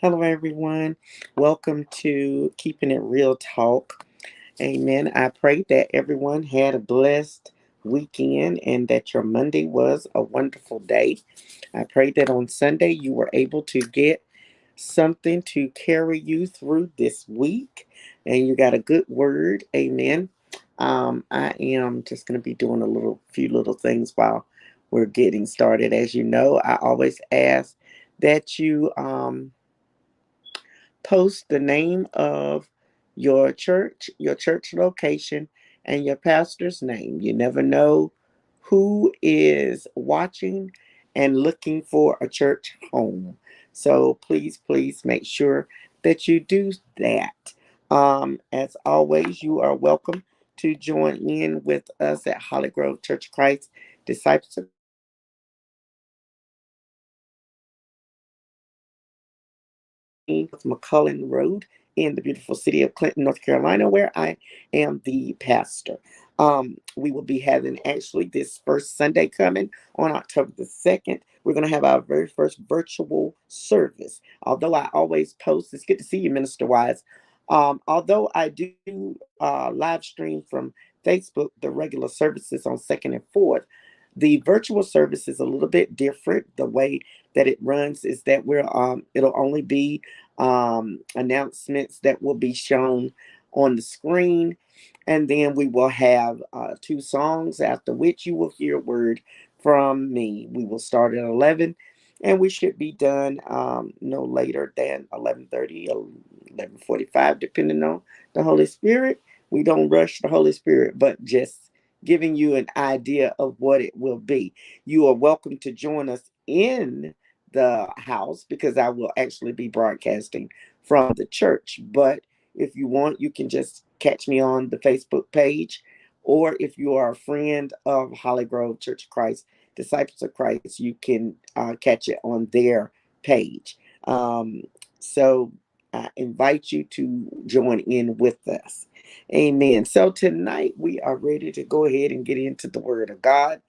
Hello, everyone. Welcome to Keeping It Real Talk. Amen. I pray that everyone had a blessed weekend and that your Monday was a wonderful day. I pray that on Sunday you were able to get something to carry you through this week and you got a good word. Amen. Um, I am just going to be doing a little few little things while we're getting started. As you know, I always ask that you um, post the name of your church, your church location, and your pastor's name. You never know who is watching and looking for a church home. So please, please make sure that you do that. Um, as always, you are welcome to join in with us at Holly Grove Church of Christ Disciples of McCullen Road in the beautiful city of Clinton, North Carolina, where I am the pastor. Um, we will be having actually this first Sunday coming on October the 2nd. We're going to have our very first virtual service. Although I always post, it's good to see you, Minister Wise. Um, although I do uh, live stream from Facebook the regular services on second and fourth, the virtual service is a little bit different. The way that it runs is that we're um, it'll only be um, announcements that will be shown on the screen, and then we will have uh, two songs after which you will hear a word from me. We will start at eleven, and we should be done um, no later than 11:30, 11:45, depending on the Holy Spirit. We don't rush the Holy Spirit, but just giving you an idea of what it will be. You are welcome to join us in the house because I will actually be broadcasting from the church. But if you want, you can just catch me on the Facebook page, or if you are a friend of Holly Grove Church of Christ, Disciples of Christ, you can uh, catch it on their page. Um, so I invite you to join in with us. Amen. So tonight we are ready to go ahead and get into the Word of God.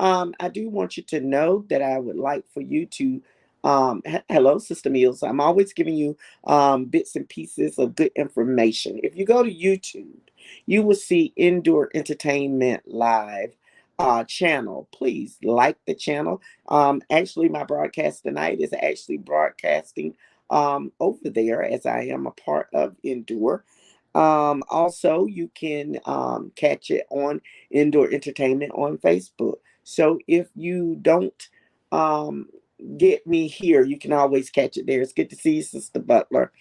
Um, I do want you to know that I would like for you to. Um, hello, Sister Meals. I'm always giving you um, bits and pieces of good information. If you go to YouTube, you will see Endure Entertainment Live uh, channel. Please like the channel. Um, actually, my broadcast tonight is actually broadcasting um, over there as I am a part of Endure. Um, also, you can um, catch it on Endure Entertainment on Facebook. So if you don't um, get me here, you can always catch it there. It's good to see you, Sister Butler.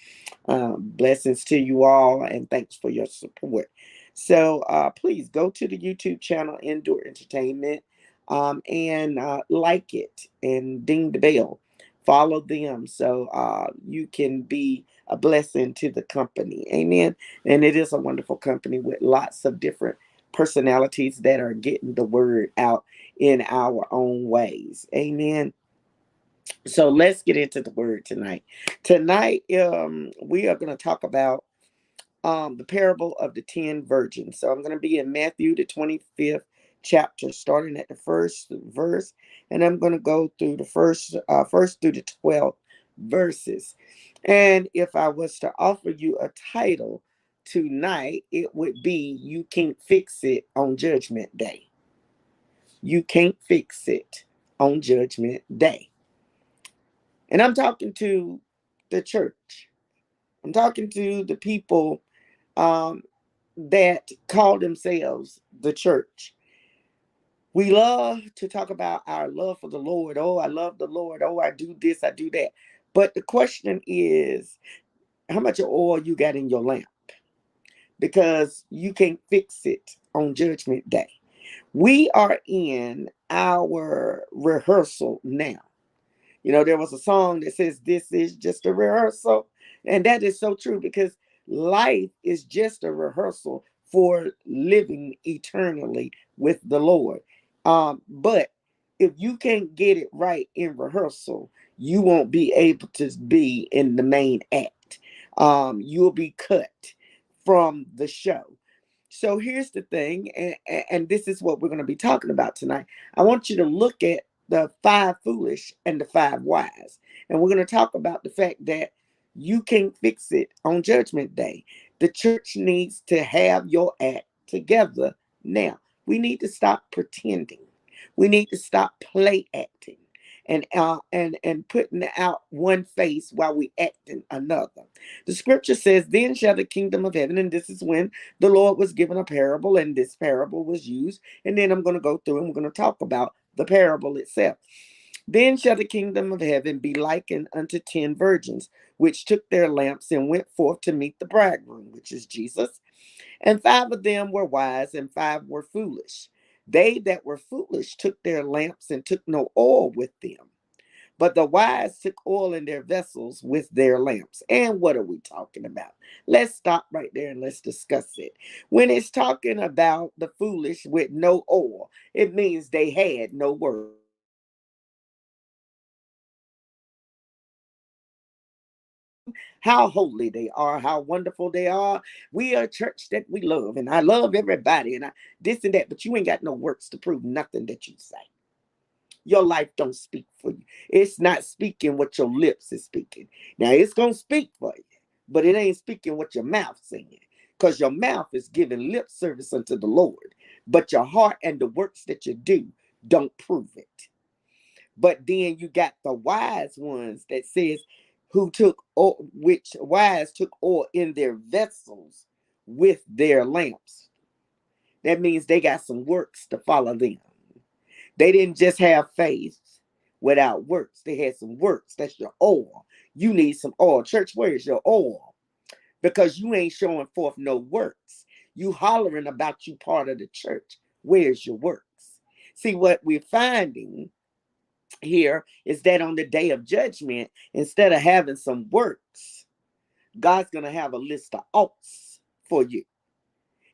Um, blessings to you all, and thanks for your support. So uh, please go to the YouTube channel Endure Entertainment um, and uh, like it and ding the bell. Follow them so uh, you can be a blessing to the company. Amen. And it is a wonderful company with lots of different personalities that are getting the word out in our own ways. Amen. So let's get into the word tonight. Tonight, um, we are going to talk about um, the parable of the ten virgins. So I'm going to be in Matthew, the 25th chapter, starting at the first verse, and I'm going to go through the first, uh, first through the 12th verses. And if I was to offer you a title tonight, it would be You Can't Fix It on Judgment Day. You can't fix it on Judgment Day. And I'm talking to the church. I'm talking to the people um, that call themselves the church. We love to talk about our love for the Lord. Oh, I love the Lord. Oh, I do this, I do that. But the question is, how much oil you got in your lamp? Because you can't fix it on Judgment Day. We are in our rehearsal now. You know, there was a song that says, This is just a rehearsal. And that is so true because life is just a rehearsal for living eternally with the Lord. Um, but if you can't get it right in rehearsal, you won't be able to be in the main act. Um, you'll be cut from the show. So here's the thing, and, and this is what we're going to be talking about tonight. I want you to look at the five foolish and the five wise. And we're going to talk about the fact that You can't fix it on Judgment Day. The church needs to have your act together now. We need to stop pretending. We need to stop play acting and uh, and and putting out one face while we acting another. The scripture says, "Then shall the kingdom of heaven," and this is when the Lord was given a parable, and this parable was used. And then I'm going to go through and we're going to talk about the parable itself. Then shall the kingdom of heaven be likened unto ten virgins, which took their lamps and went forth to meet the bridegroom, which is Jesus. And five of them were wise, and five were foolish. They that were foolish took their lamps and took no oil with them. But the wise took oil in their vessels with their lamps. And what are we talking about? Let's stop right there and let's discuss it. When it's talking about the foolish with no oil, it means they had no word. How holy they are, how wonderful they are. We are a church that we love, and I love everybody, and I this and that, but you ain't got no works to prove nothing that you say. Your life don't speak for you. It's not speaking what your lips is speaking. Now it's gonna speak for you, but it ain't speaking what your mouth saying. Because your mouth is giving lip service unto the Lord, but your heart and the works that you do don't prove it. But then you got the wise ones that says, who took oil, which wise took oil in their vessels with their lamps. That means they got some works to follow them. They didn't just have faith without works. They had some works. That's your oil. You need some oil. Church, where is your oil? Because you ain't showing forth no works. You hollering about you part of the church. Where's your works? See what we're finding here is that on the day of judgment, instead of having some works, God's gonna have a list of oughts for you.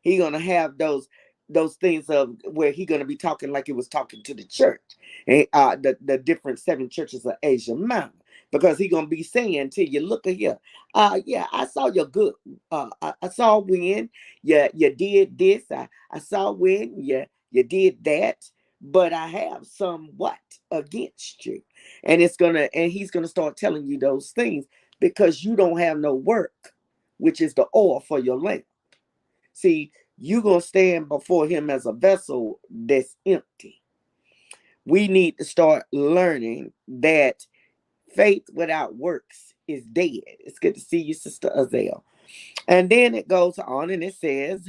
He's gonna have those those things of where he's gonna be talking like he was talking to the church and uh the, the different seven churches of Asia Minor. Because he's gonna be saying to you, look here, uh yeah, I saw your good uh I, I saw when you you did this, I, I saw when you you did that but I have somewhat against you. And it's gonna, and he's gonna start telling you those things because you don't have no work, which is the oil for your lamp. See, you're gonna stand before him as a vessel that's empty. We need to start learning that faith without works is dead. It's good to see you, Sister Azale. And then it goes on and it says,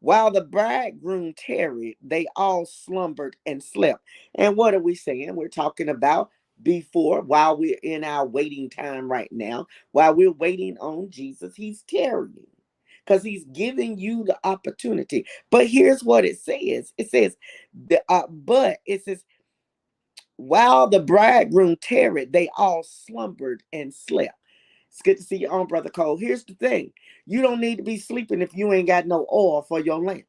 while the bridegroom tarried, they all slumbered and slept. And what are we saying? We're talking about before, while we're in our waiting time right now, while we're waiting on Jesus, he's tarrying because he's giving you the opportunity. But here's what it says it says, the, uh, but it says, while the bridegroom tarried, they all slumbered and slept. It's good to see you on, Brother Cole. Here's the thing you don't need to be sleeping if you ain't got no oil for your lamp.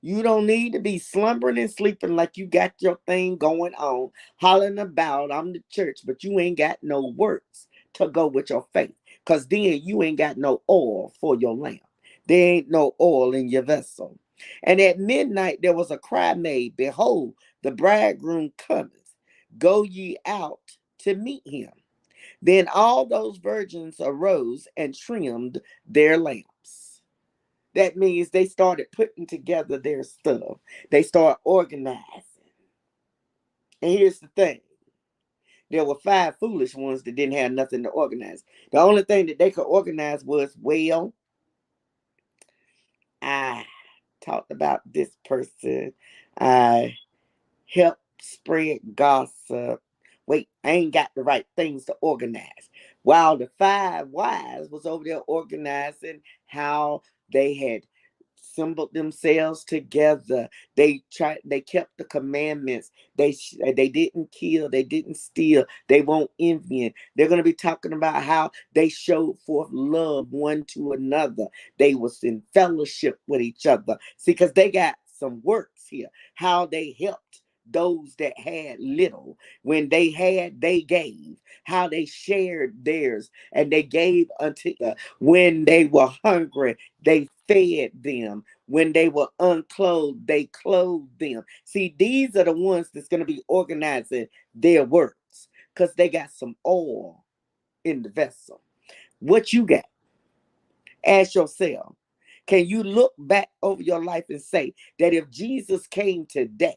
You don't need to be slumbering and sleeping like you got your thing going on, hollering about, I'm the church, but you ain't got no works to go with your faith. Because then you ain't got no oil for your lamp. There ain't no oil in your vessel. And at midnight there was a cry made, Behold, the bridegroom cometh. Go ye out to meet him. Then all those virgins arose and trimmed their lamps. That means they started putting together their stuff. They start organizing. And here's the thing. There were five foolish ones that didn't have nothing to organize. The only thing that they could organize was, well, I talked about this person. I helped spread gossip. Wait, I ain't got the right things to organize. While the five wise was over there organizing how they had assembled themselves together. They tried. They kept the commandments. They they didn't kill. They didn't steal. They won't envy. They're going to be talking about how they showed forth love one to another. They was in fellowship with each other. See, because they got some works here. How they helped those that had little. When they had, they gave. How they shared theirs and they gave unto uh, when they were hungry, they fed them. When they were unclothed, they clothed them. See, these are the ones that's going to be organizing their works because they got some oil in the vessel. What you got? Ask yourself. Can you look back over your life and say that if Jesus came today,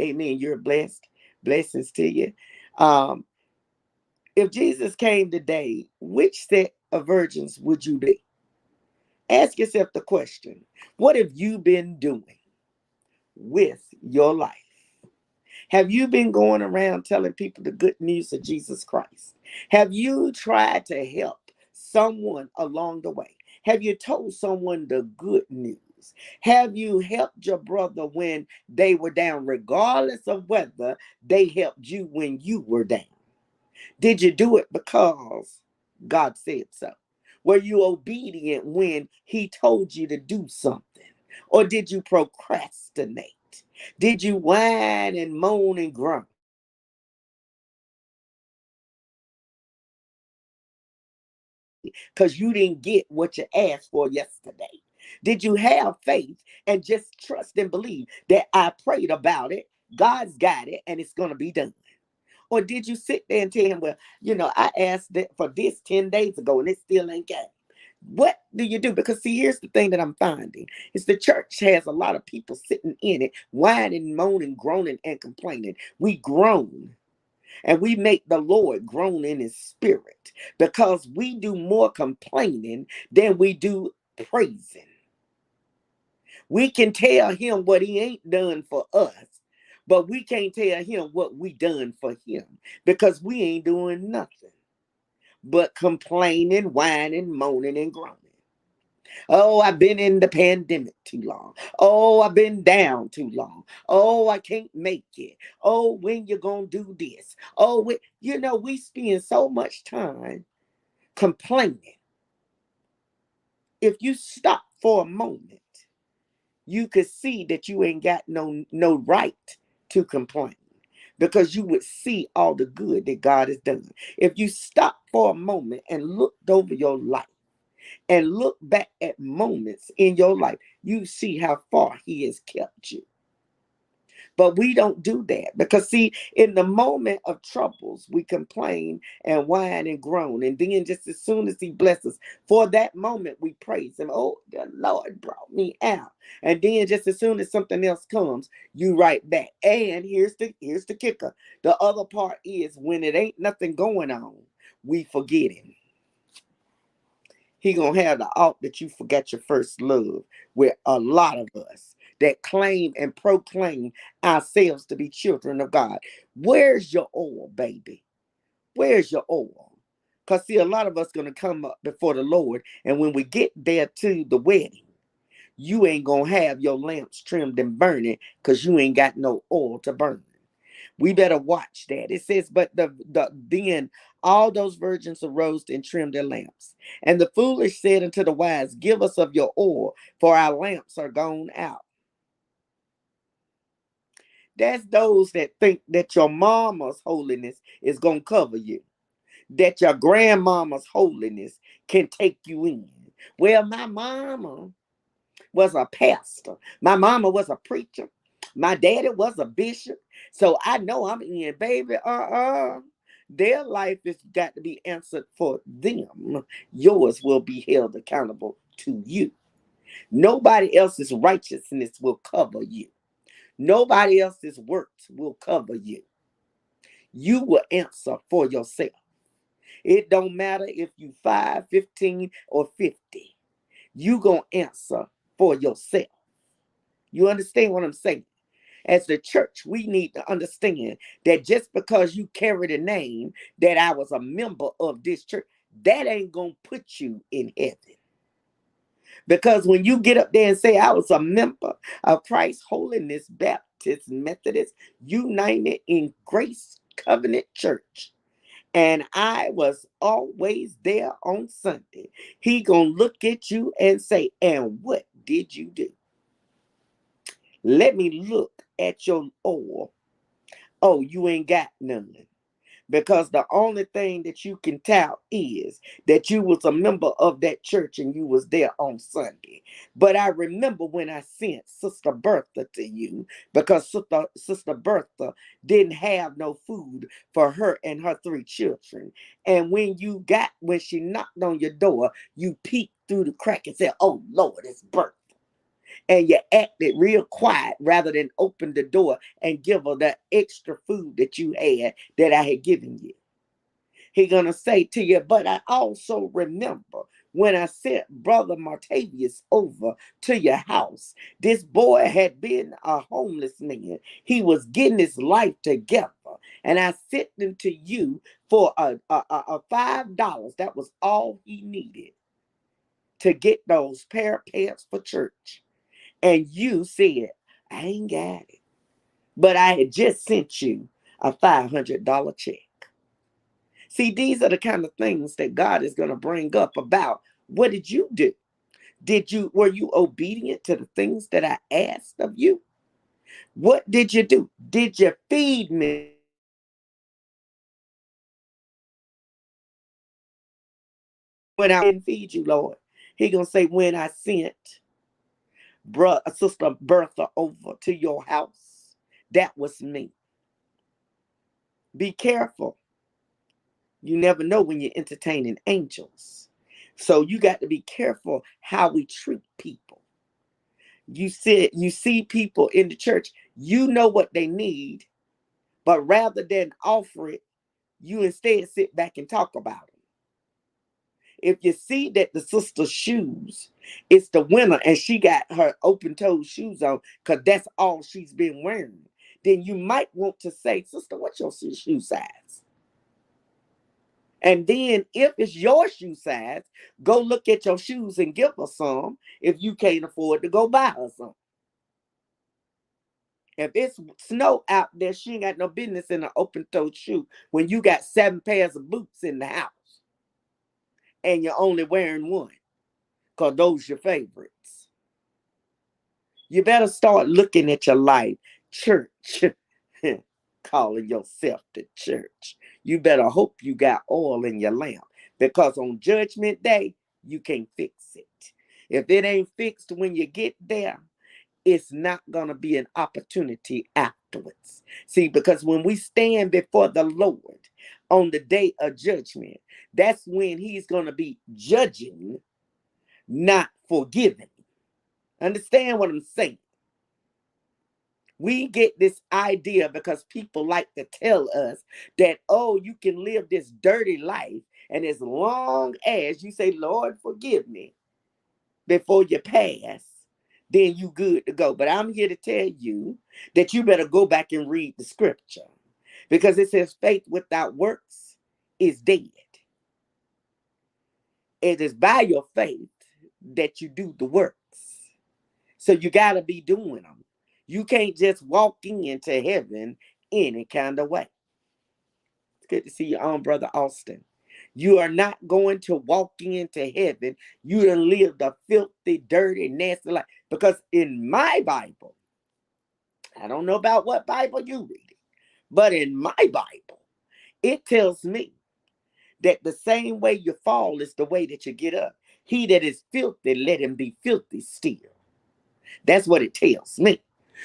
amen, you're blessed. Blessings to you. Um, if Jesus came today, which set of virgins would you be? Ask yourself the question what have you been doing with your life? Have you been going around telling people the good news of Jesus Christ? Have you tried to help someone along the way? Have you told someone the good news? Have you helped your brother when they were down, regardless of whether they helped you when you were down? Did you do it because God said so? Were you obedient when He told you to do something? Or did you procrastinate? Did you whine and moan and grunt? Because you didn't get what you asked for yesterday. Did you have faith and just trust and believe that I prayed about it? God's got it and it's going to be done. Or did you sit there and tell him, well, you know, I asked for this 10 days ago and it still ain't got what do you do? Because see, here's the thing that I'm finding is the church has a lot of people sitting in it, whining, moaning, groaning, and complaining. We groan and we make the Lord groan in his spirit because we do more complaining than we do praising. We can tell him what he ain't done for us, but we can't tell him what we done for him because we ain't doing nothing but complaining, whining, moaning, and groaning. Oh, I've been in the pandemic too long. Oh, I've been down too long. Oh, I can't make it. Oh, when you gonna do this? Oh, we, you know, we spend so much time complaining. If you stop for a moment, you could see that you ain't got no no right to complain because you would see all the good that God has done. If you stop for a moment and looked over your life and look back at moments in your life, you see how far He has kept you. But we don't do that because, see, in the moment of troubles, we complain and whine and groan. And then, just as soon as He blesses, for that moment, we praise Him. Oh, the Lord brought me out. And then, just as soon as something else comes, you write back. And here's the here's the kicker. The other part is when it ain't nothing going on, we forget Him. He gonna have the alt that you forgot your first love with a lot of us that claim and proclaim ourselves to be children of God. Where's your oil, baby? Where's your oil? Because see, a lot of us gonna come up before the Lord, and when we get there to the wedding, you ain't gonna have your lamps trimmed and burning because you ain't got no oil to burn. We better watch that. It says, but the, the then all those virgins arose and trimmed their lamps. And the foolish said unto the wise, Give us of your oil, for our lamps are gone out. That's those that think that your mama's holiness is going to cover you, that your grandmama's holiness can take you in. Well, my mama was a pastor, my mama was a preacher, my daddy was a bishop. So I know I'm in, baby. Uh uh Their life has got to be answered for them. Yours will be held accountable to you. Nobody else's righteousness will cover you. Nobody else's works will cover you. You will answer for yourself. It don't matter if you 5, 15, or 50. You going to answer for yourself. You understand what I'm saying? As the church, we need to understand that just because you carry the name that I was a member of this church, that ain't going to put you in heaven. Because when you get up there and say, I was a member of Christ Holiness Baptist Methodist United in Grace Covenant Church, and I was always there on Sunday, he gonna look at you and say, and what did you do? Let me look at your oil. Oh, you ain't got none. Because the only thing that you can tout is that you was a member of that church and you was there on Sunday. But I remember when I sent Sister Bertha to you because Sister, Sister Bertha didn't have no food for her and her three children. And when you got when she knocked on your door, you peeked through the crack and said, "Oh Lord, it's Bertha." And you acted real quiet rather than open the door and give her the extra food that you had that I had given you. He gonna say to you, but I also remember when I sent brother Martavius over to your house. This boy had been a homeless man. He was getting his life together, and I sent him to you for a, a, a five dollars. That was all he needed to get those pair of pants for church and you said, I ain't got it. But I had just sent you a $500 check. See, these are the kind of things that God is going to bring up about what did you do? Did you were you obedient to the things that I asked of you? What did you do? Did you feed me? When I didn't feed you, Lord, He gonna say, when I sent brother, uh, sister Bertha over to your house. That was me. Be careful. You never know when you're entertaining angels. So you got to be careful how we treat people. You see, you see people in the church, you know what they need, but rather than offer it, you instead sit back and talk about it if you see that the sister's shoes it's the winter and she got her open toed shoes on because that's all she's been wearing then you might want to say sister what's your shoe size? And then if it's your shoe size go look at your shoes and give her some if you can't afford to go buy her some. If it's snow out there, she ain't got no business in an open toed shoe when you got seven pairs of boots in the house and you're only wearing one because those your favorites. You better start looking at your life, church, calling yourself the church. You better hope you got oil in your lamp because on judgment day, you can't fix it. If it ain't fixed when you get there, it's not going to be an opportunity afterwards. See, because when we stand before the Lord on the day of judgment, that's when he's going to be judging, not forgiving. Understand what I'm saying? We get this idea because people like to tell us that, oh, you can live this dirty life. And as long as you say, Lord, forgive me before you pass, then you good to go. But I'm here to tell you that you better go back and read the scripture because it says faith without works is dead. It is by your faith that you do the works. So you got to be doing them. You can't just walk into heaven any kind of way. It's good to see you on, Brother Austin. You are not going to walk into heaven. You done lived a filthy, dirty, nasty life. Because in my Bible, I don't know about what Bible you read, but in my Bible, it tells me that the same way you fall is the way that you get up. He that is filthy, let him be filthy still. That's what it tells me.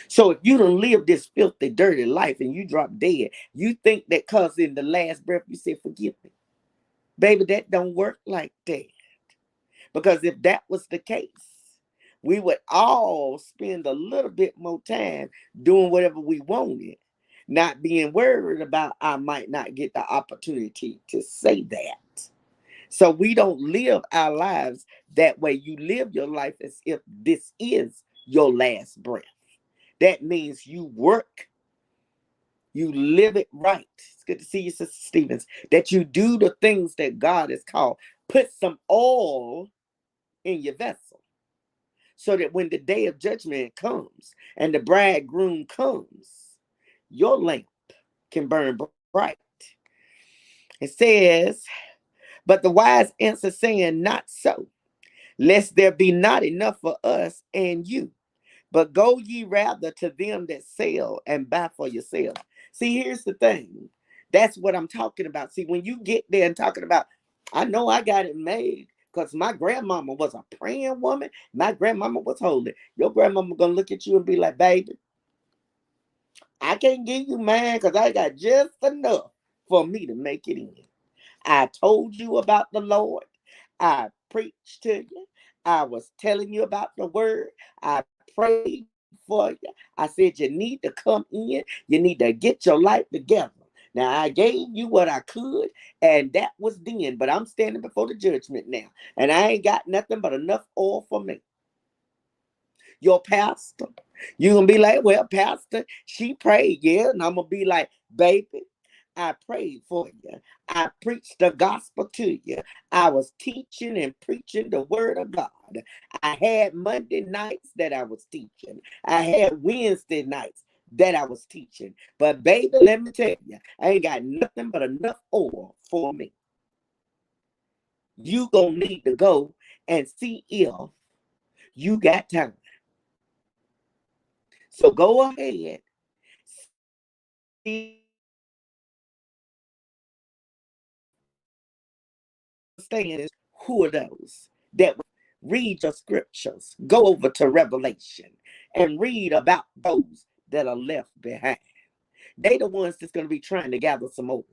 So if you don't live this filthy, dirty life and you drop dead, you think that cause in the last breath you say, forgive me. Baby, that don't work like that. Because if that was the case, we would all spend a little bit more time doing whatever we wanted, not being worried about I might not get the opportunity to say that. So we don't live our lives that way. You live your life as if this is your last breath. That means you work you live it right. It's good to see you, Sister Stevens. That you do the things that God has called. Put some oil in your vessel so that when the day of judgment comes and the bridegroom comes, your lamp can burn bright. It says, But the wise answer, saying, Not so, lest there be not enough for us and you. But go ye rather to them that sell and buy for yourself. See, here's the thing That's what I'm talking about. See, when you get there and talking about, I know I got it made because my grandmama was a praying woman. My grandmama was holy. Your grandmama gonna look at you and be like, baby, I can't give you mine because I got just enough for me to make it in. I told you about the Lord. I preached to you. I was telling you about the word. I prayed for you. I said you need to come in. You need to get your life together. Now I gave you what I could, and that was then. But I'm standing before the judgment now, and I ain't got nothing but enough oil for me. Your pastor, you gonna be like, well, pastor, she prayed, yeah, and I'm gonna be like, baby, I prayed for you. I preached the gospel to you. I was teaching and preaching the word of God. I had Monday nights that I was teaching. I had Wednesday nights that I was teaching. But baby, let me tell you, I ain't got nothing but enough oil for me. You gonna need to go and see if you got time. So go ahead. Understand who are those that read your scriptures. Go over to Revelation and read about those that are left behind. They the ones that's going to be trying to gather some more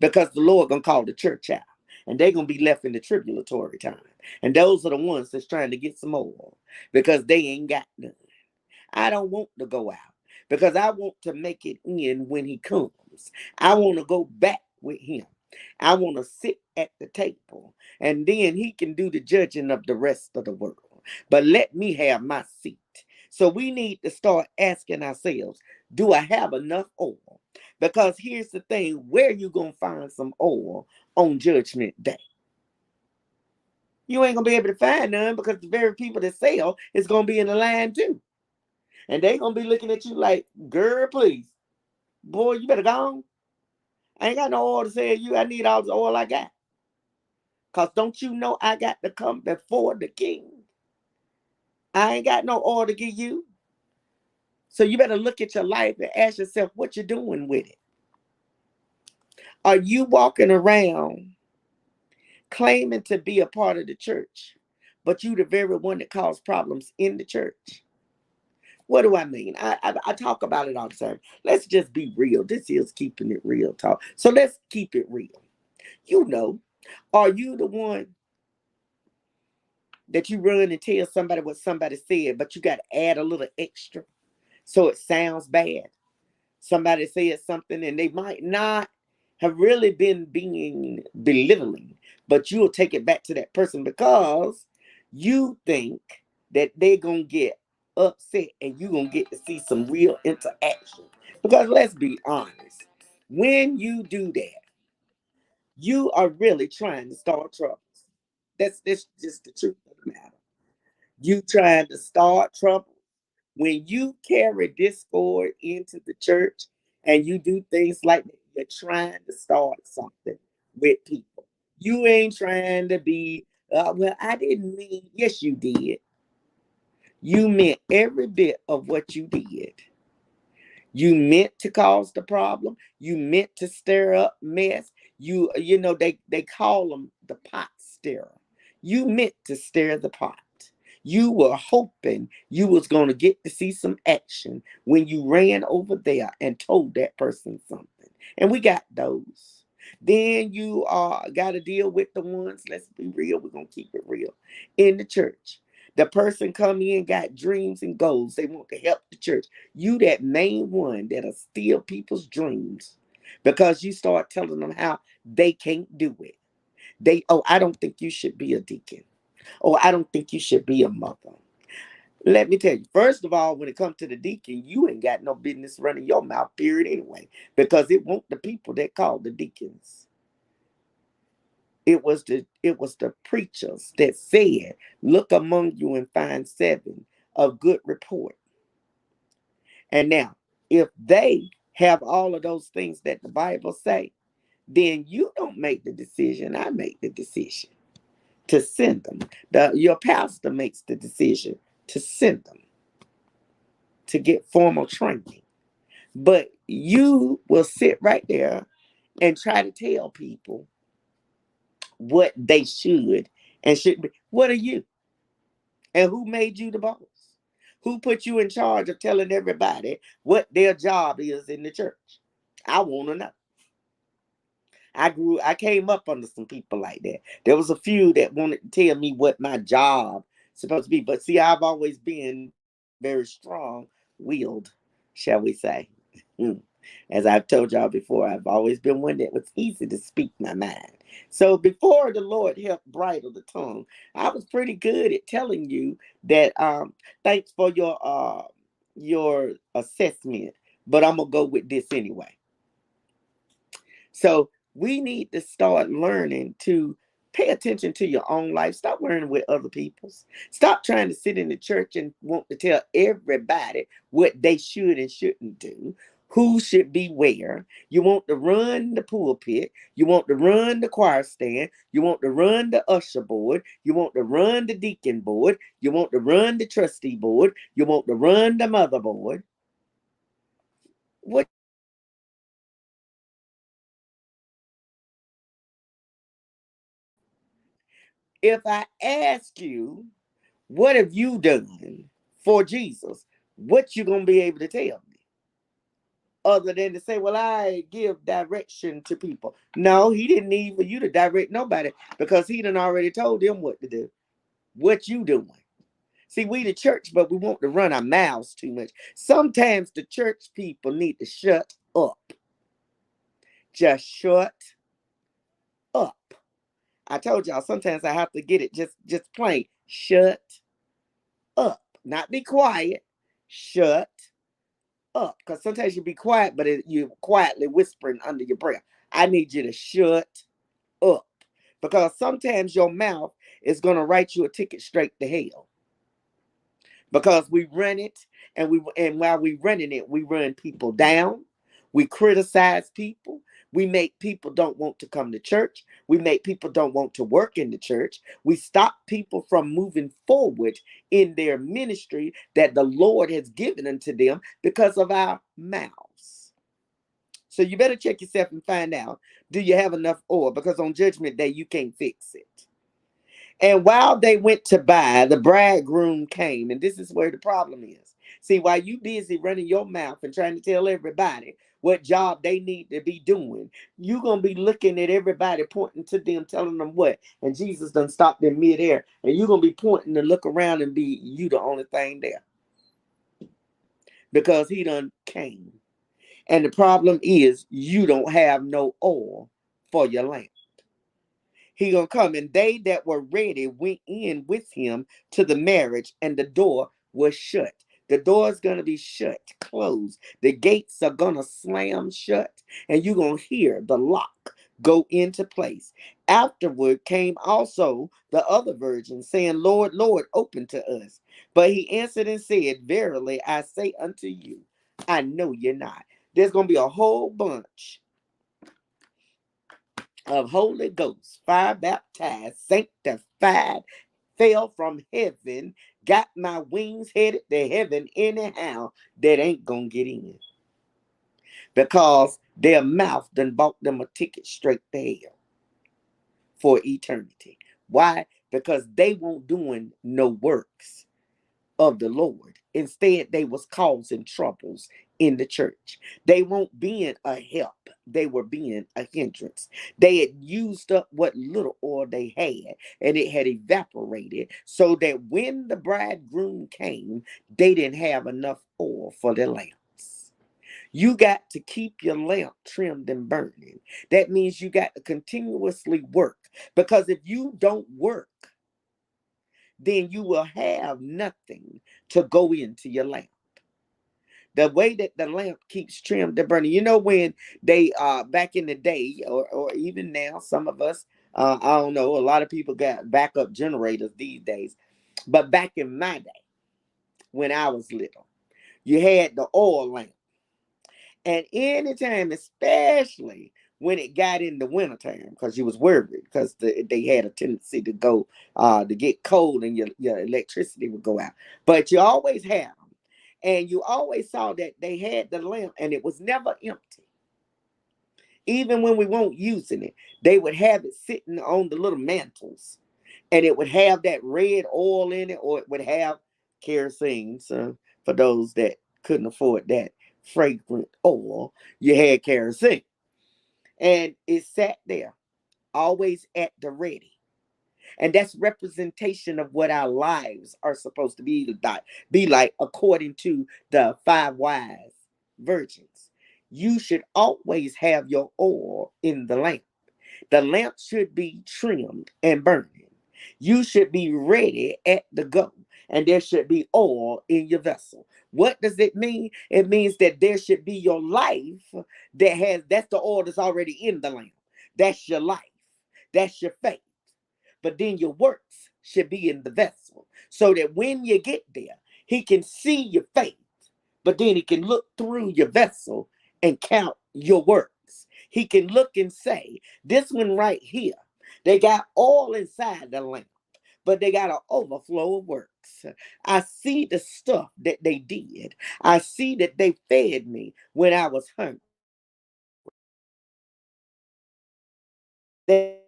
because the Lord going to call the church out and they're going to be left in the tribulatory time. And those are the ones that's trying to get some more because they ain't got none. I don't want to go out because I want to make it in when he comes. I want to go back with him. I want to sit at the table and then he can do the judging of the rest of the world. But let me have my seat. So we need to start asking ourselves, do I have enough oil? Because here's the thing, where you going to find some oil on judgment day? You ain't going to be able to find none because the very people that sell is going to be in the line too. And they to be looking at you like, girl, please. Boy, you better go on. I ain't got no oil to sell you. I need all the oil I got. Because don't you know I got to come before the king? I ain't got no oil to give you. So you better look at your life and ask yourself what you're doing with it. Are you walking around claiming to be a part of the church, but you the very one that caused problems in the church? What do I mean? I, I, I talk about it all the time. Let's just be real. This is keeping it real talk. So let's keep it real. You know, are you the one that you run and tell somebody what somebody said, but you got to add a little extra so it sounds bad? Somebody said something and they might not have really been being belittling, but you'll take it back to that person because you think that they're going to get upset and you're going to get to see some real interaction. Because let's be honest, when you do that, you are really trying to start troubles. That's, that's just the truth of the matter. You trying to start trouble. When you carry discord into the church and you do things like that, you're trying to start something with people. You ain't trying to be, uh, well, I didn't mean, yes, you did. You meant every bit of what you did. You meant to cause the problem. You meant to stir up mess. You, you know, they they call them the pot stirrer. You meant to stir the pot. You were hoping you was going to get to see some action when you ran over there and told that person something. And we got those. Then you uh, got to deal with the ones, let's be real, we're going to keep it real, in the church the person come in got dreams and goals. They want to help the church. You that main one that'll steal people's dreams because you start telling them how they can't do it. They oh, I don't think you should be a deacon. Oh, I don't think you should be a mother. Let me tell you, first of all, when it comes to the deacon, you ain't got no business running your mouth, period, anyway, because it won't the people that call the deacons. It was the it was the preachers that said, "Look among you and find seven of good report." And now, if they have all of those things that the Bible say, then you don't make the decision. I make the decision to send them. The, your pastor makes the decision to send them to get formal training. But you will sit right there and try to tell people what they should and shouldn't be. What are you? And who made you the boss? Who put you in charge of telling everybody what their job is in the church? I want to know. I grew, I came up under some people like that. There was a few that wanted to tell me what my job supposed to be. But see, I've always been very strong willed, shall we say. Hmm. As I've told y'all before, I've always been one that was easy to speak my mind. So before the Lord helped bridle the tongue, I was pretty good at telling you that um thanks for your uh your assessment, but I'm gonna go with this anyway. So we need to start learning to pay attention to your own life. Stop worrying with other people's. Stop trying to sit in the church and want to tell everybody what they should and shouldn't do who should be where. You want to run the pulpit. You want to run the choir stand. You want to run the usher board. You want to run the deacon board. You want to run the trustee board. You want to run the mother board. What? If I ask you, what have you done for Jesus? What you gonna be able to tell me? Other than to say, well, I give direction to people. No, he didn't need for you to direct nobody because he done already told them what to do. What you doing? See, we the church, but we want to run our mouths too much. Sometimes the church people need to shut up. Just shut up. I told y'all sometimes I have to get it just just plain. Shut up. Not be quiet. Shut up because sometimes you be quiet, but it, you quietly whispering under your breath. I need you to shut up because sometimes your mouth is going to write you a ticket straight to hell. Because we run it and we and while we running it we run people down. We criticize people we make people don't want to come to church. We make people don't want to work in the church. We stop people from moving forward in their ministry that the Lord has given unto them because of our mouths. So you better check yourself and find out do you have enough oil? Because on judgment day, you can't fix it. And while they went to buy, the bridegroom came. And this is where the problem is. See, while you busy running your mouth and trying to tell everybody what job they need to be doing. You're gonna be looking at everybody pointing to them, telling them what, and Jesus done stopped in midair, and you're gonna be pointing to look around and be you the only thing there. Because he done came. And the problem is you don't have no oil for your lamp. He gonna come, and they that were ready went in with him to the marriage, and the door was shut. The door's going to be shut, closed. The gates are going to slam shut, and you're going to hear the lock go into place. Afterward came also the other virgin, saying, Lord, Lord, open to us. But he answered and said, Verily, I say unto you, I know you're not. There's going to be a whole bunch of Holy Ghost, fire baptized, sanctified, fell from heaven got my wings headed to heaven anyhow that ain't gonna get in. Because their mouth done bought them a ticket straight to hell for eternity. Why? Because they won't doing no works of the Lord. Instead, they was causing troubles in the church. They weren't being a help. They were being a hindrance. They had used up what little oil they had and it had evaporated so that when the bridegroom came, they didn't have enough oil for their lamps. You got to keep your lamp trimmed and burning. That means you got to continuously work because if you don't work, then you will have nothing to go into your lamp the way that the lamp keeps trimmed and burning. You know, when they uh back in the day, or or even now, some of us, uh, I don't know, a lot of people got backup generators these days. But back in my day, when I was little, you had the oil lamp. And anytime, especially when it got in the wintertime, because you was worried because the, they had a tendency to go uh to get cold and your, your electricity would go out. But you always have and you always saw that they had the lamp and it was never empty. even when we weren't using it, they would have it sitting on the little mantles, and it would have that red oil in it, or it would have kerosene. So for those that couldn't afford that fragrant oil, you had kerosene, and it sat there, always at the ready. And that's representation of what our lives are supposed to be like, be like according to the five wise virgins. You should always have your oil in the lamp. The lamp should be trimmed and burning. You should be ready at the go, and there should be oil in your vessel. What does it mean? It means that there should be your life that has that's the oil that's already in the lamp. That's your life. That's your faith but then your works should be in the vessel so that when you get there, he can see your faith, but then he can look through your vessel and count your works. He can look and say, This one right here, they got all inside the lamp, but they got an overflow of works. I see the stuff that they did, I see that they fed me when I was hungry. They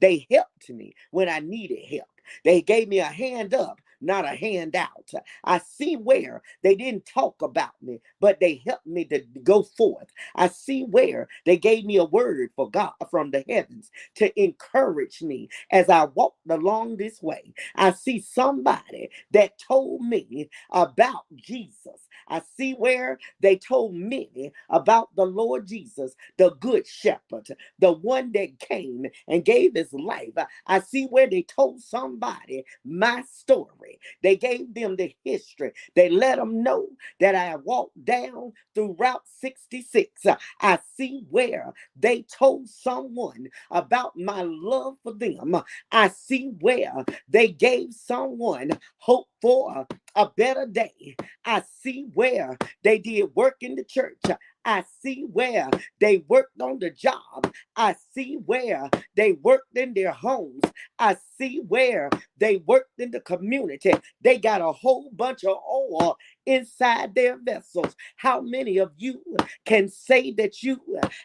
They helped me when I needed help. They gave me a hand up not a handout. I see where they didn't talk about me, but they helped me to go forth. I see where they gave me a word for God from the heavens to encourage me as I walked along this way. I see somebody that told me about Jesus. I see where they told me about the Lord Jesus, the good shepherd, the one that came and gave his life. I see where they told somebody my story. They gave them the history. They let them know that I walked down through Route 66. Uh, I see where they told someone about my love for them. I see where they gave someone hope for a better day. I see where they did work in the church. I see where they worked on the job. I see where they worked in their homes. I see where they worked in the community. They got a whole bunch of oil inside their vessels. How many of you can say that you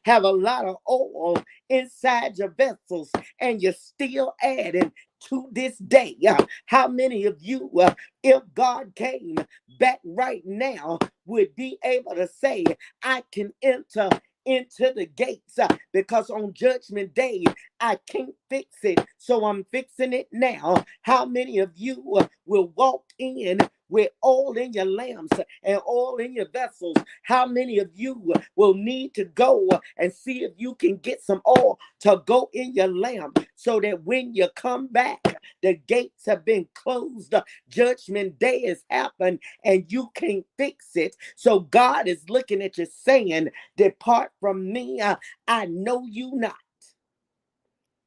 have a lot of oil inside your vessels and you're still adding to this day. Uh, how many of you, uh, if God came back right now, would be able to say, I can enter into the gates uh, because on judgment day I can't fix it, so I'm fixing it now. How many of you uh, will walk in with oil in your lamps and oil in your vessels. How many of you will need to go and see if you can get some oil to go in your lamp so that when you come back, the gates have been closed, judgment day has happened, and you can't fix it. So God is looking at you saying, Depart from me, I know you not.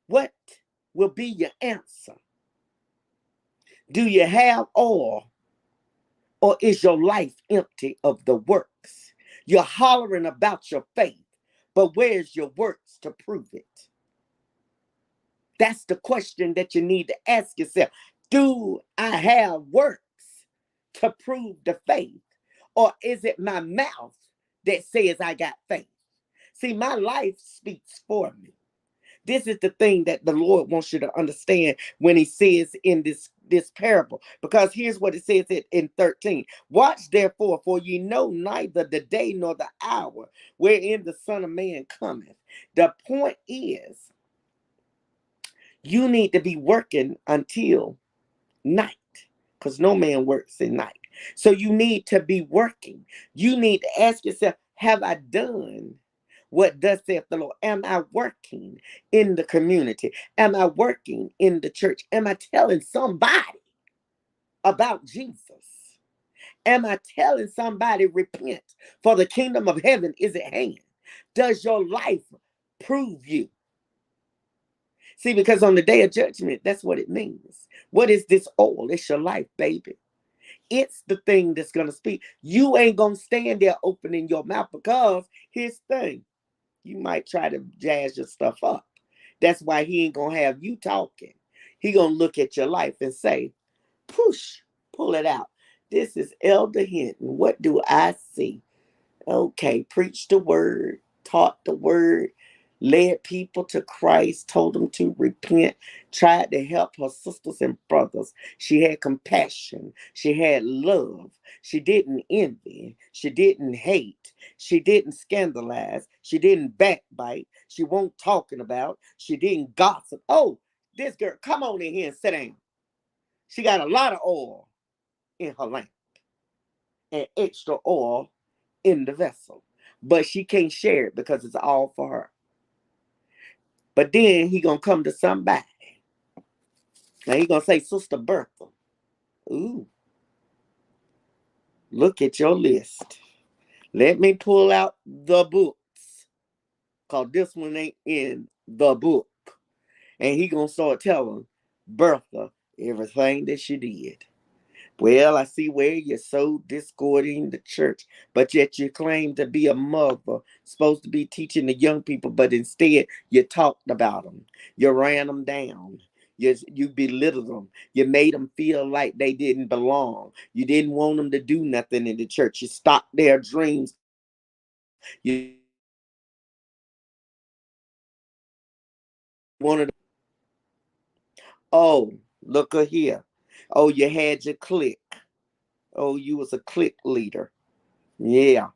What will be your answer? Do you have oil or is your life empty of the works? You're hollering about your faith, but where's your works to prove it? That's the question that you need to ask yourself. Do I have works to prove the faith? Or is it my mouth that says I got faith? See, my life speaks for me. This is the thing that the Lord wants you to understand when he says in this this parable because here's what it says it in 13 watch therefore for ye know neither the day nor the hour wherein the son of man cometh. The point is you need to be working until night because no man works in night. So you need to be working. You need to ask yourself have i done what does saith the Lord? Am I working in the community? Am I working in the church? Am I telling somebody about Jesus? Am I telling somebody repent for the kingdom of heaven is at hand? Does your life prove you? See, because on the day of judgment, that's what it means. What is this oil? It's your life, baby. It's the thing that's to speak. You ain't to stand there opening your mouth because the thing you might try to jazz your stuff up. That's why he ain't gonna have you talking. He gonna look at your life and say, push, pull it out. This is Elder Hinton. What do I see? Okay, preach the word, taught the word, led people to Christ, told them to repent, tried to help her sisters and brothers. She had compassion, she had love, she didn't envy, she didn't hate, she didn't scandalize, she didn't backbite, she won't talking about, she didn't gossip. Oh, this girl, come on in here and sit down. She got a lot of oil in her lamp and extra oil in the vessel, but she can't share it because it's all for her. But then he gonna come to somebody. Now he gonna say, Sister Bertha, ooh, look at your list. Let me pull out the books, cause this one ain't in the book. And he gonna start telling Bertha everything that she did. Well, I see where you're so discording the church, but yet you claim to be a mother, supposed to be teaching the young people, but instead you talked about them. You ran them down. You, you belittled them. You made them feel like they didn't belong. You didn't want them to do nothing in the church. You stopped their dreams. You wanted, oh, look here. Oh, you had your clique. Oh, you was a clique leader. Yeah.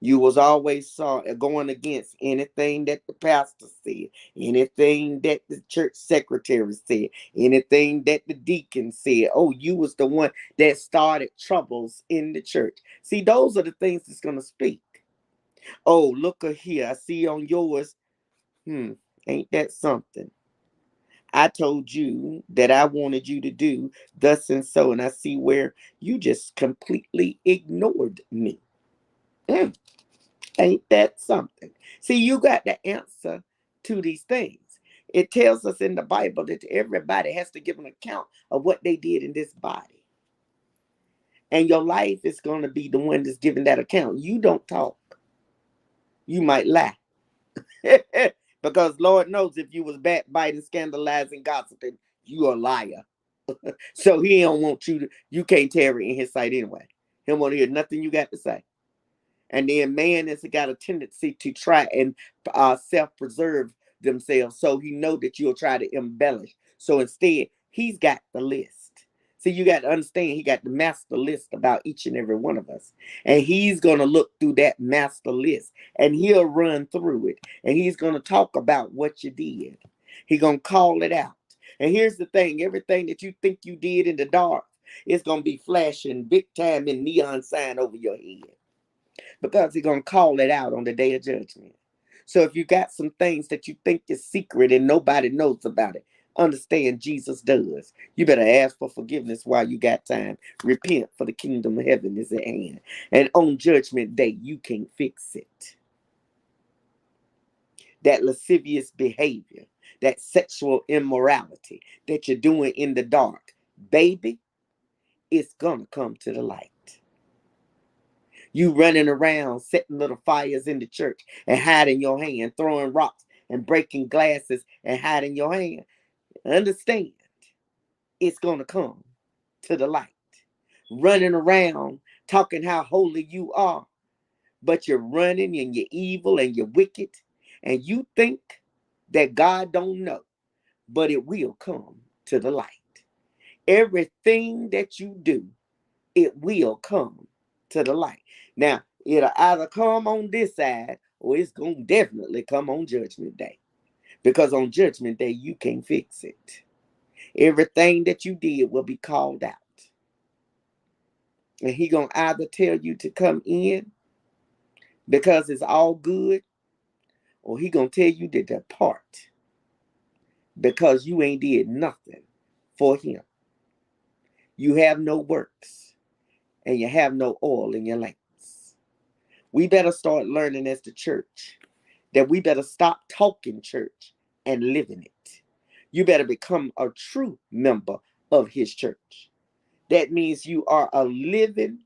You was always saw uh, going against anything that the pastor said, anything that the church secretary said, anything that the deacon said. Oh, you was the one that started troubles in the church. See, those are the things that's gonna speak. Oh, look here. I see on yours. Hmm, ain't that something? I told you that I wanted you to do thus and so, and I see where you just completely ignored me. Mm, ain't that something? See, you got the answer to these things. It tells us in the Bible that everybody has to give an account of what they did in this body. And your life is going to be the one that's giving that account. You don't talk, you might lie. because Lord knows if you was backbiting, scandalizing, gossiping, you a liar. so he don't want you to, you can't tarry in his sight anyway. He don't want to hear nothing you got to say. And then man has got a tendency to try and uh, self-preserve themselves. So he know that you'll try to embellish. So instead, he's got the list. See, you got to understand, he got the master list about each and every one of us. And he's going to look through that master list and he'll run through it. And he's going to talk about what you did. He's going to call it out. And here's the thing everything that you think you did in the dark, it's going to be flashing big time in neon sign over your head because he's going to call it out on the day of judgment. So if you got some things that you think is secret and nobody knows about it, understand Jesus does. You better ask for forgiveness while you got time. Repent for the kingdom of heaven is at hand. And on judgment day, you can't fix it. That lascivious behavior, that sexual immorality that you're doing in the dark, baby, it's gonna come to the light. You running around setting little fires in the church and hiding your hand, throwing rocks and breaking glasses and hiding your hand. Understand, it's going to come to the light. Running around talking how holy you are, but you're running and you're evil and you're wicked, and you think that God don't know, but it will come to the light. Everything that you do, it will come to the light. Now, it'll either come on this side or it's going to definitely come on Judgment Day. Because on Judgment Day, you can't fix it. Everything that you did will be called out. And he to either tell you to come in because it's all good or he to tell you to depart because you ain't did nothing for him. You have no works and you have no oil in your lamps. We better start learning as the church that we better stop talking church and living it. You better become a true member of his church. That means you are a living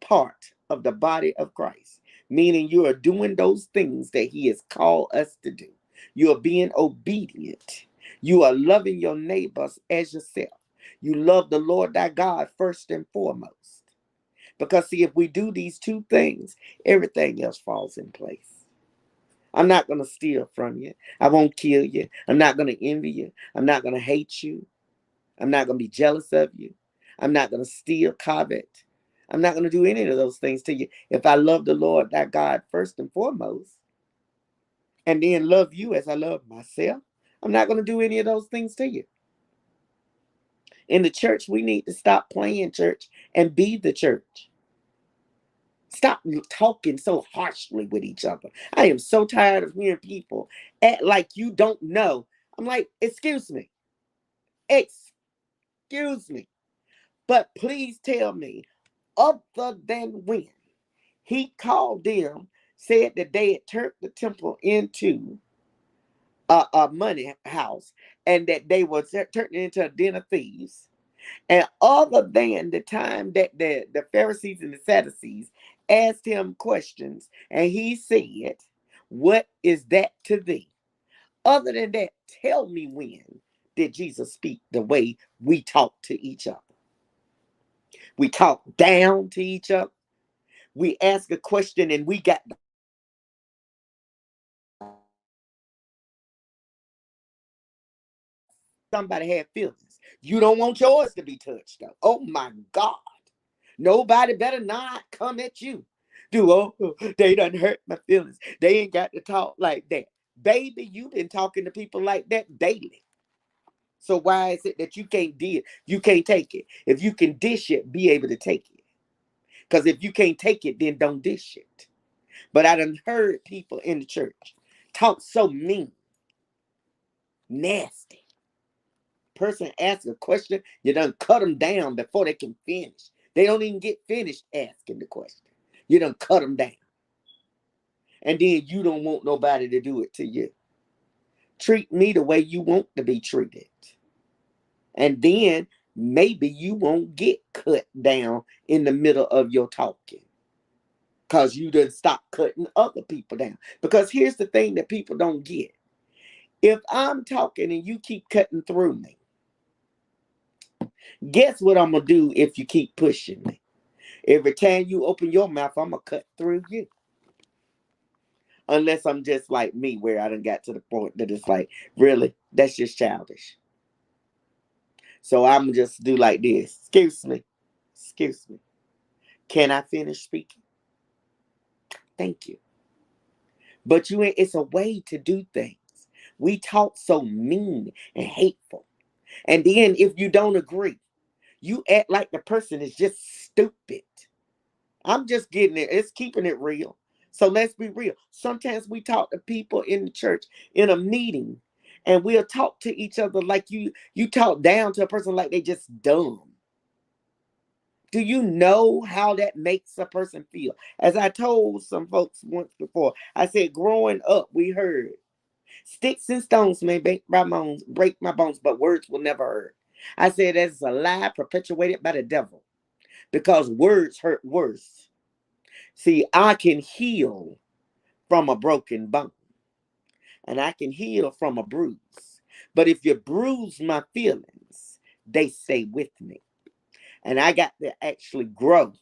part of the body of Christ, meaning you are doing those things that he has called us to do. You are being obedient. You are loving your neighbors as yourself. You love the Lord thy God first and foremost Because, see, if we do these two things, everything else falls in place. I'm not going to steal from you. I won't kill you. I'm not going to envy you. I'm not going to hate you. I'm not going to be jealous of you. I'm not going to steal, covet. I'm not going to do any of those things to you. If I love the Lord, that God first and foremost, and then love you as I love myself, I'm not going to do any of those things to you. In the church, we need to stop playing church and be the church. Stop talking so harshly with each other. I am so tired of hearing people act like you don't know. I'm like, excuse me. Excuse me. But please tell me, other than when he called them, said that they had turned the temple into a, a money house and that they were turning into a den of thieves. And other than the time that the, the Pharisees and the Sadducees asked him questions, and he said, What is that to thee? Other than that, tell me when did Jesus speak the way we talk to each other? We talk down to each other. We ask a question and we got somebody had feelings. You don't want yours to be touched though. Oh my God. Nobody better not come at you. Do oh, they done hurt my feelings. They ain't got to talk like that. Baby, you've been talking to people like that daily. So why is it that you can't deal? You can't take it. If you can dish it, be able to take it. Because if you can't take it, then don't dish it. But I done heard people in the church talk so mean, nasty person asks a question, you done cut them down before they can finish. They don't even get finished asking the question. You don't cut them down. And then you don't want nobody to do it to you. Treat me the way you want to be treated. And then maybe you won't get cut down in the middle of your talking because you didn't stop cutting other people down. Because here's the thing that people don't get if I'm talking and you keep cutting through me, Guess what I'm gonna do if you keep pushing me? Every time you open your mouth, I'm gonna cut through you. Unless I'm just like me, where I done got to the point that it's like, really, that's just childish. So I'm just do like this. Excuse me. Excuse me. Can I finish speaking? Thank you. But you it's a way to do things. We talk so mean and hateful. And then if you don't agree, you act like the person is just stupid. I'm just getting it. It's keeping it real. So let's be real. Sometimes we talk to people in the church in a meeting and we'll talk to each other like you you talk down to a person like they just dumb. Do you know how that makes a person feel? As I told some folks once before, I said growing up, we heard sticks and stones may break my bones, break my bones, but words will never hurt. I said that's a lie perpetuated by the devil because words hurt worse. See, I can heal from a broken bone and I can heal from a bruise. But if you bruise my feelings, they stay with me. And I got to actually grow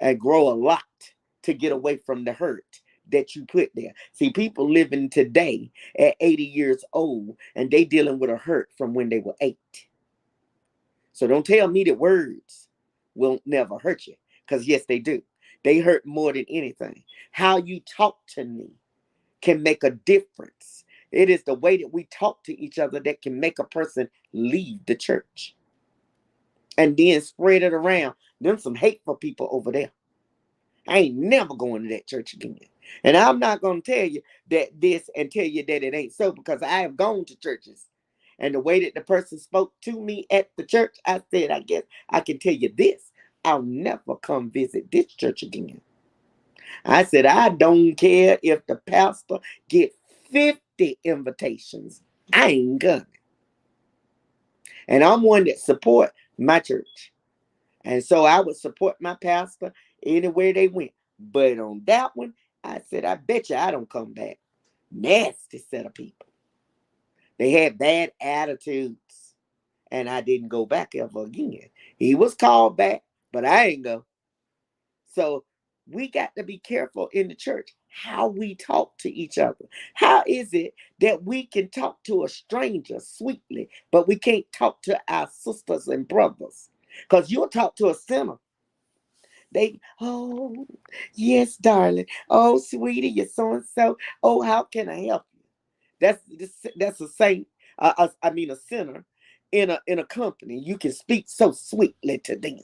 and grow a lot to get away from the hurt that you put there. See, people living today at 80 years old and they dealing with a hurt from when they were eight. So don't tell me that words will never hurt you. Because yes, they do. They hurt more than anything. How you talk to me can make a difference. It is the way that we talk to each other that can make a person leave the church. And then spread it around. Them some hateful people over there. I ain't never going to that church again. And I'm not going to tell you that this and tell you that it ain't so because I have gone to churches and the way that the person spoke to me at the church, I said, I guess I can tell you this I'll never come visit this church again. I said, I don't care if the pastor get 50 invitations. I ain't coming. And I'm one that support my church. And so I would support my pastor anywhere they went. But on that one, I said, I bet you I don't come back. Nasty set of people. They had bad attitudes. And I didn't go back ever again. He was called back, but I ain't go. So we got to be careful in the church how we talk to each other. How is it that we can talk to a stranger sweetly, but we can't talk to our sisters and brothers? Because you'll talk to a sinner. They, oh, yes, darling. Oh, sweetie, you're so and so. Oh, how can I help you? That's that's a saint. Uh, I mean, a sinner in a in a company. You can speak so sweetly to them.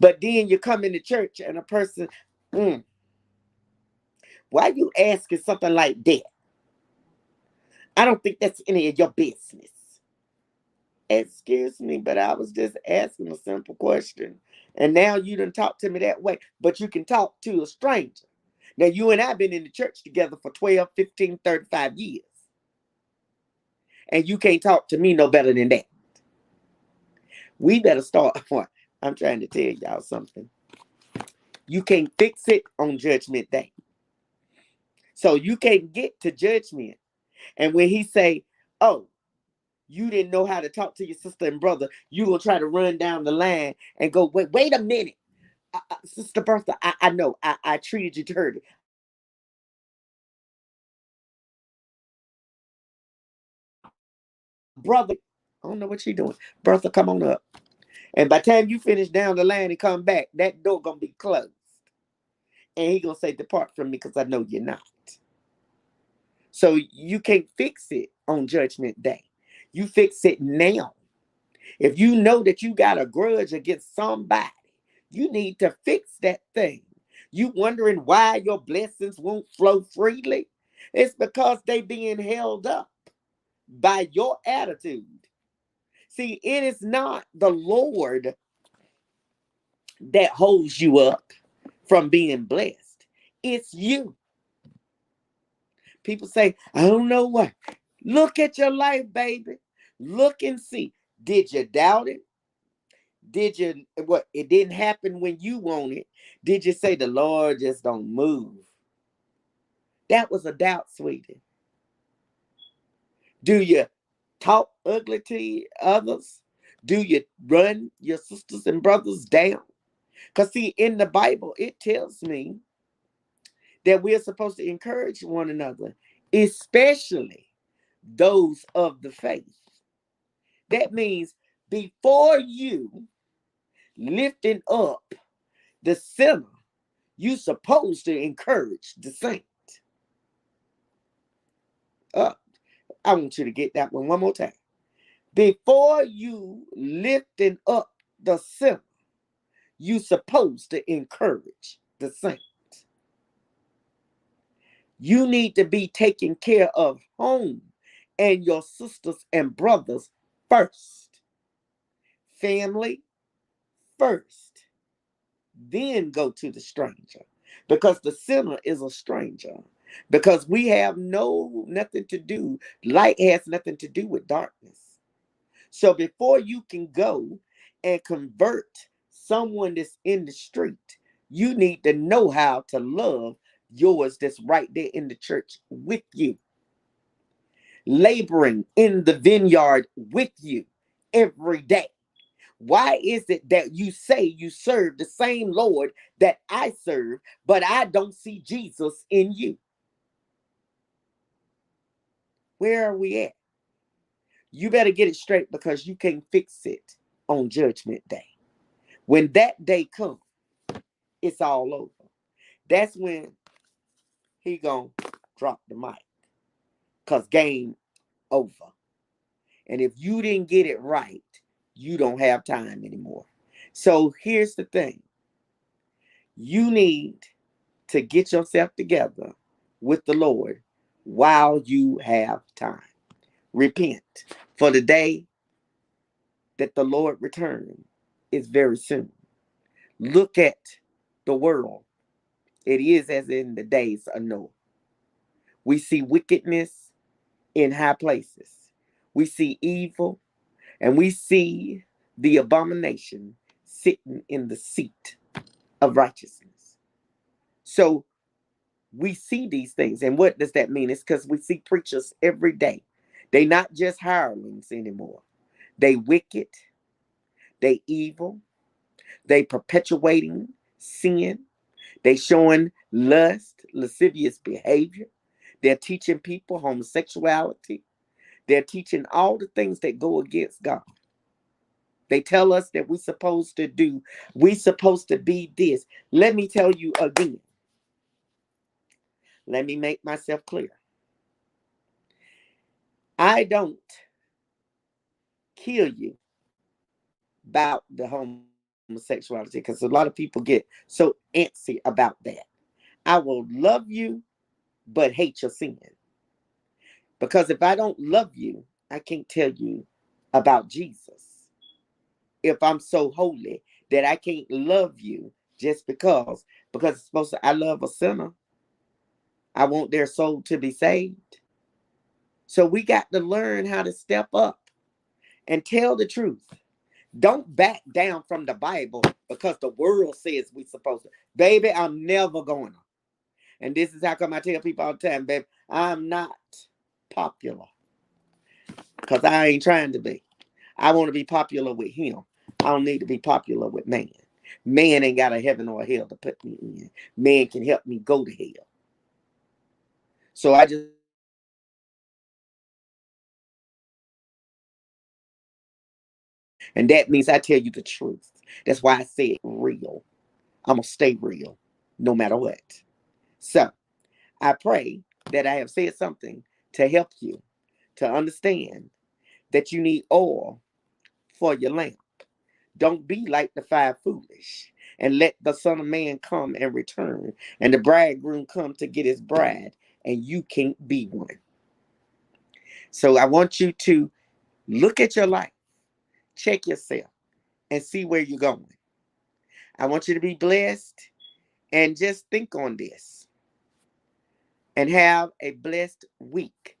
But then you come into church and a person, mm, why you asking something like that? I don't think that's any of your business. Excuse me, but I was just asking a simple question. And now you didn't talk to me that way, but you can talk to a stranger. Now, you and I been in the church together for 12, 15, 35 years. And you can't talk to me no better than that. We better start. I'm trying to tell y'all something. You can't fix it on judgment day. So you can't get to judgment. And when he say, oh, you didn't know how to talk to your sister and brother, you gonna try to run down the line and go, wait, wait a minute. Uh, uh, sister Bertha, I, I know I, I treated you dirty. Brother, I don't know what she doing. Bertha, come on up. And by the time you finish down the line and come back, that door gonna be closed. And he gonna say, Depart from me because I know you're not. So you can't fix it on judgment day. You fix it now. If you know that you got a grudge against somebody, you need to fix that thing. You wondering why your blessings won't flow freely? It's because they being held up by your attitude. See, it is not the Lord that holds you up from being blessed. It's you. People say, I don't know what. Look at your life, baby. Look and see. Did you doubt it? Did you what it didn't happen when you want it? Did you say the Lord just don't move? That was a doubt, sweetie. Do you talk ugly to others? Do you run your sisters and brothers down? Because, see, in the Bible, it tells me that we're supposed to encourage one another, especially those of the faith. That means before you lifting up the sinner, you're supposed to encourage the saint. Uh, I want you to get that one one more time. Before you lifting up the sinner, you're supposed to encourage the saint. You need to be taking care of home and your sisters and brothers first. Family first. Then go to the stranger. Because the sinner is a stranger. Because we have no nothing to do. Light has nothing to do with darkness. So before you can go and convert someone that's in the street you need to know how to love yours that's right there in the church with you laboring in the vineyard with you every day why is it that you say you serve the same Lord that I serve, but I don't see Jesus in you? Where are we at? You better get it straight because you can't fix it on judgment day. When that day comes, it's all over. That's when he gonna drop the mic. Cause game over. And if you didn't get it right, you don't have time anymore. So here's the thing. You need to get yourself together with the Lord while you have time. Repent, for the day that the Lord return is very soon. Look at the world. It is as in the days of Noah. We see wickedness in high places. We see evil and we see the abomination sitting in the seat of righteousness. So we see these things. And what does that mean? It's because we see preachers every day. They not just hirelings anymore. They wicked, they evil, they perpetuating sin, They showing lust, lascivious behavior. They're teaching people homosexuality. They're teaching all the things that go against God. They tell us that we're supposed to do, we're supposed to be this. Let me tell you again. Let me make myself clear. I don't kill you about the homosexuality because a lot of people get so antsy about that. I will love you, but hate your sin. Because if I don't love you, I can't tell you about Jesus. If I'm so holy that I can't love you just because, because it's supposed to, I love a sinner. I want their soul to be saved. So we got to learn how to step up and tell the truth. Don't back down from the Bible because the world says we're supposed to. Baby, I'm never going to. And this is how come I tell people all the time, baby, I'm not popular because I ain't trying to be. I want to be popular with him. I don't need to be popular with man. Man ain't got a heaven or a hell to put me in. Man can help me go to hell. So I just and that means I tell you the truth. That's why I say it real. I'm gonna stay real no matter what. So I pray that I have said something to help you to understand that you need oil for your lamp. Don't be like the five foolish and let the Son of Man come and return, and the bridegroom come to get his bride, and you can't be one. So I want you to look at your life, check yourself, and see where you're going. I want you to be blessed and just think on this and have a blessed week.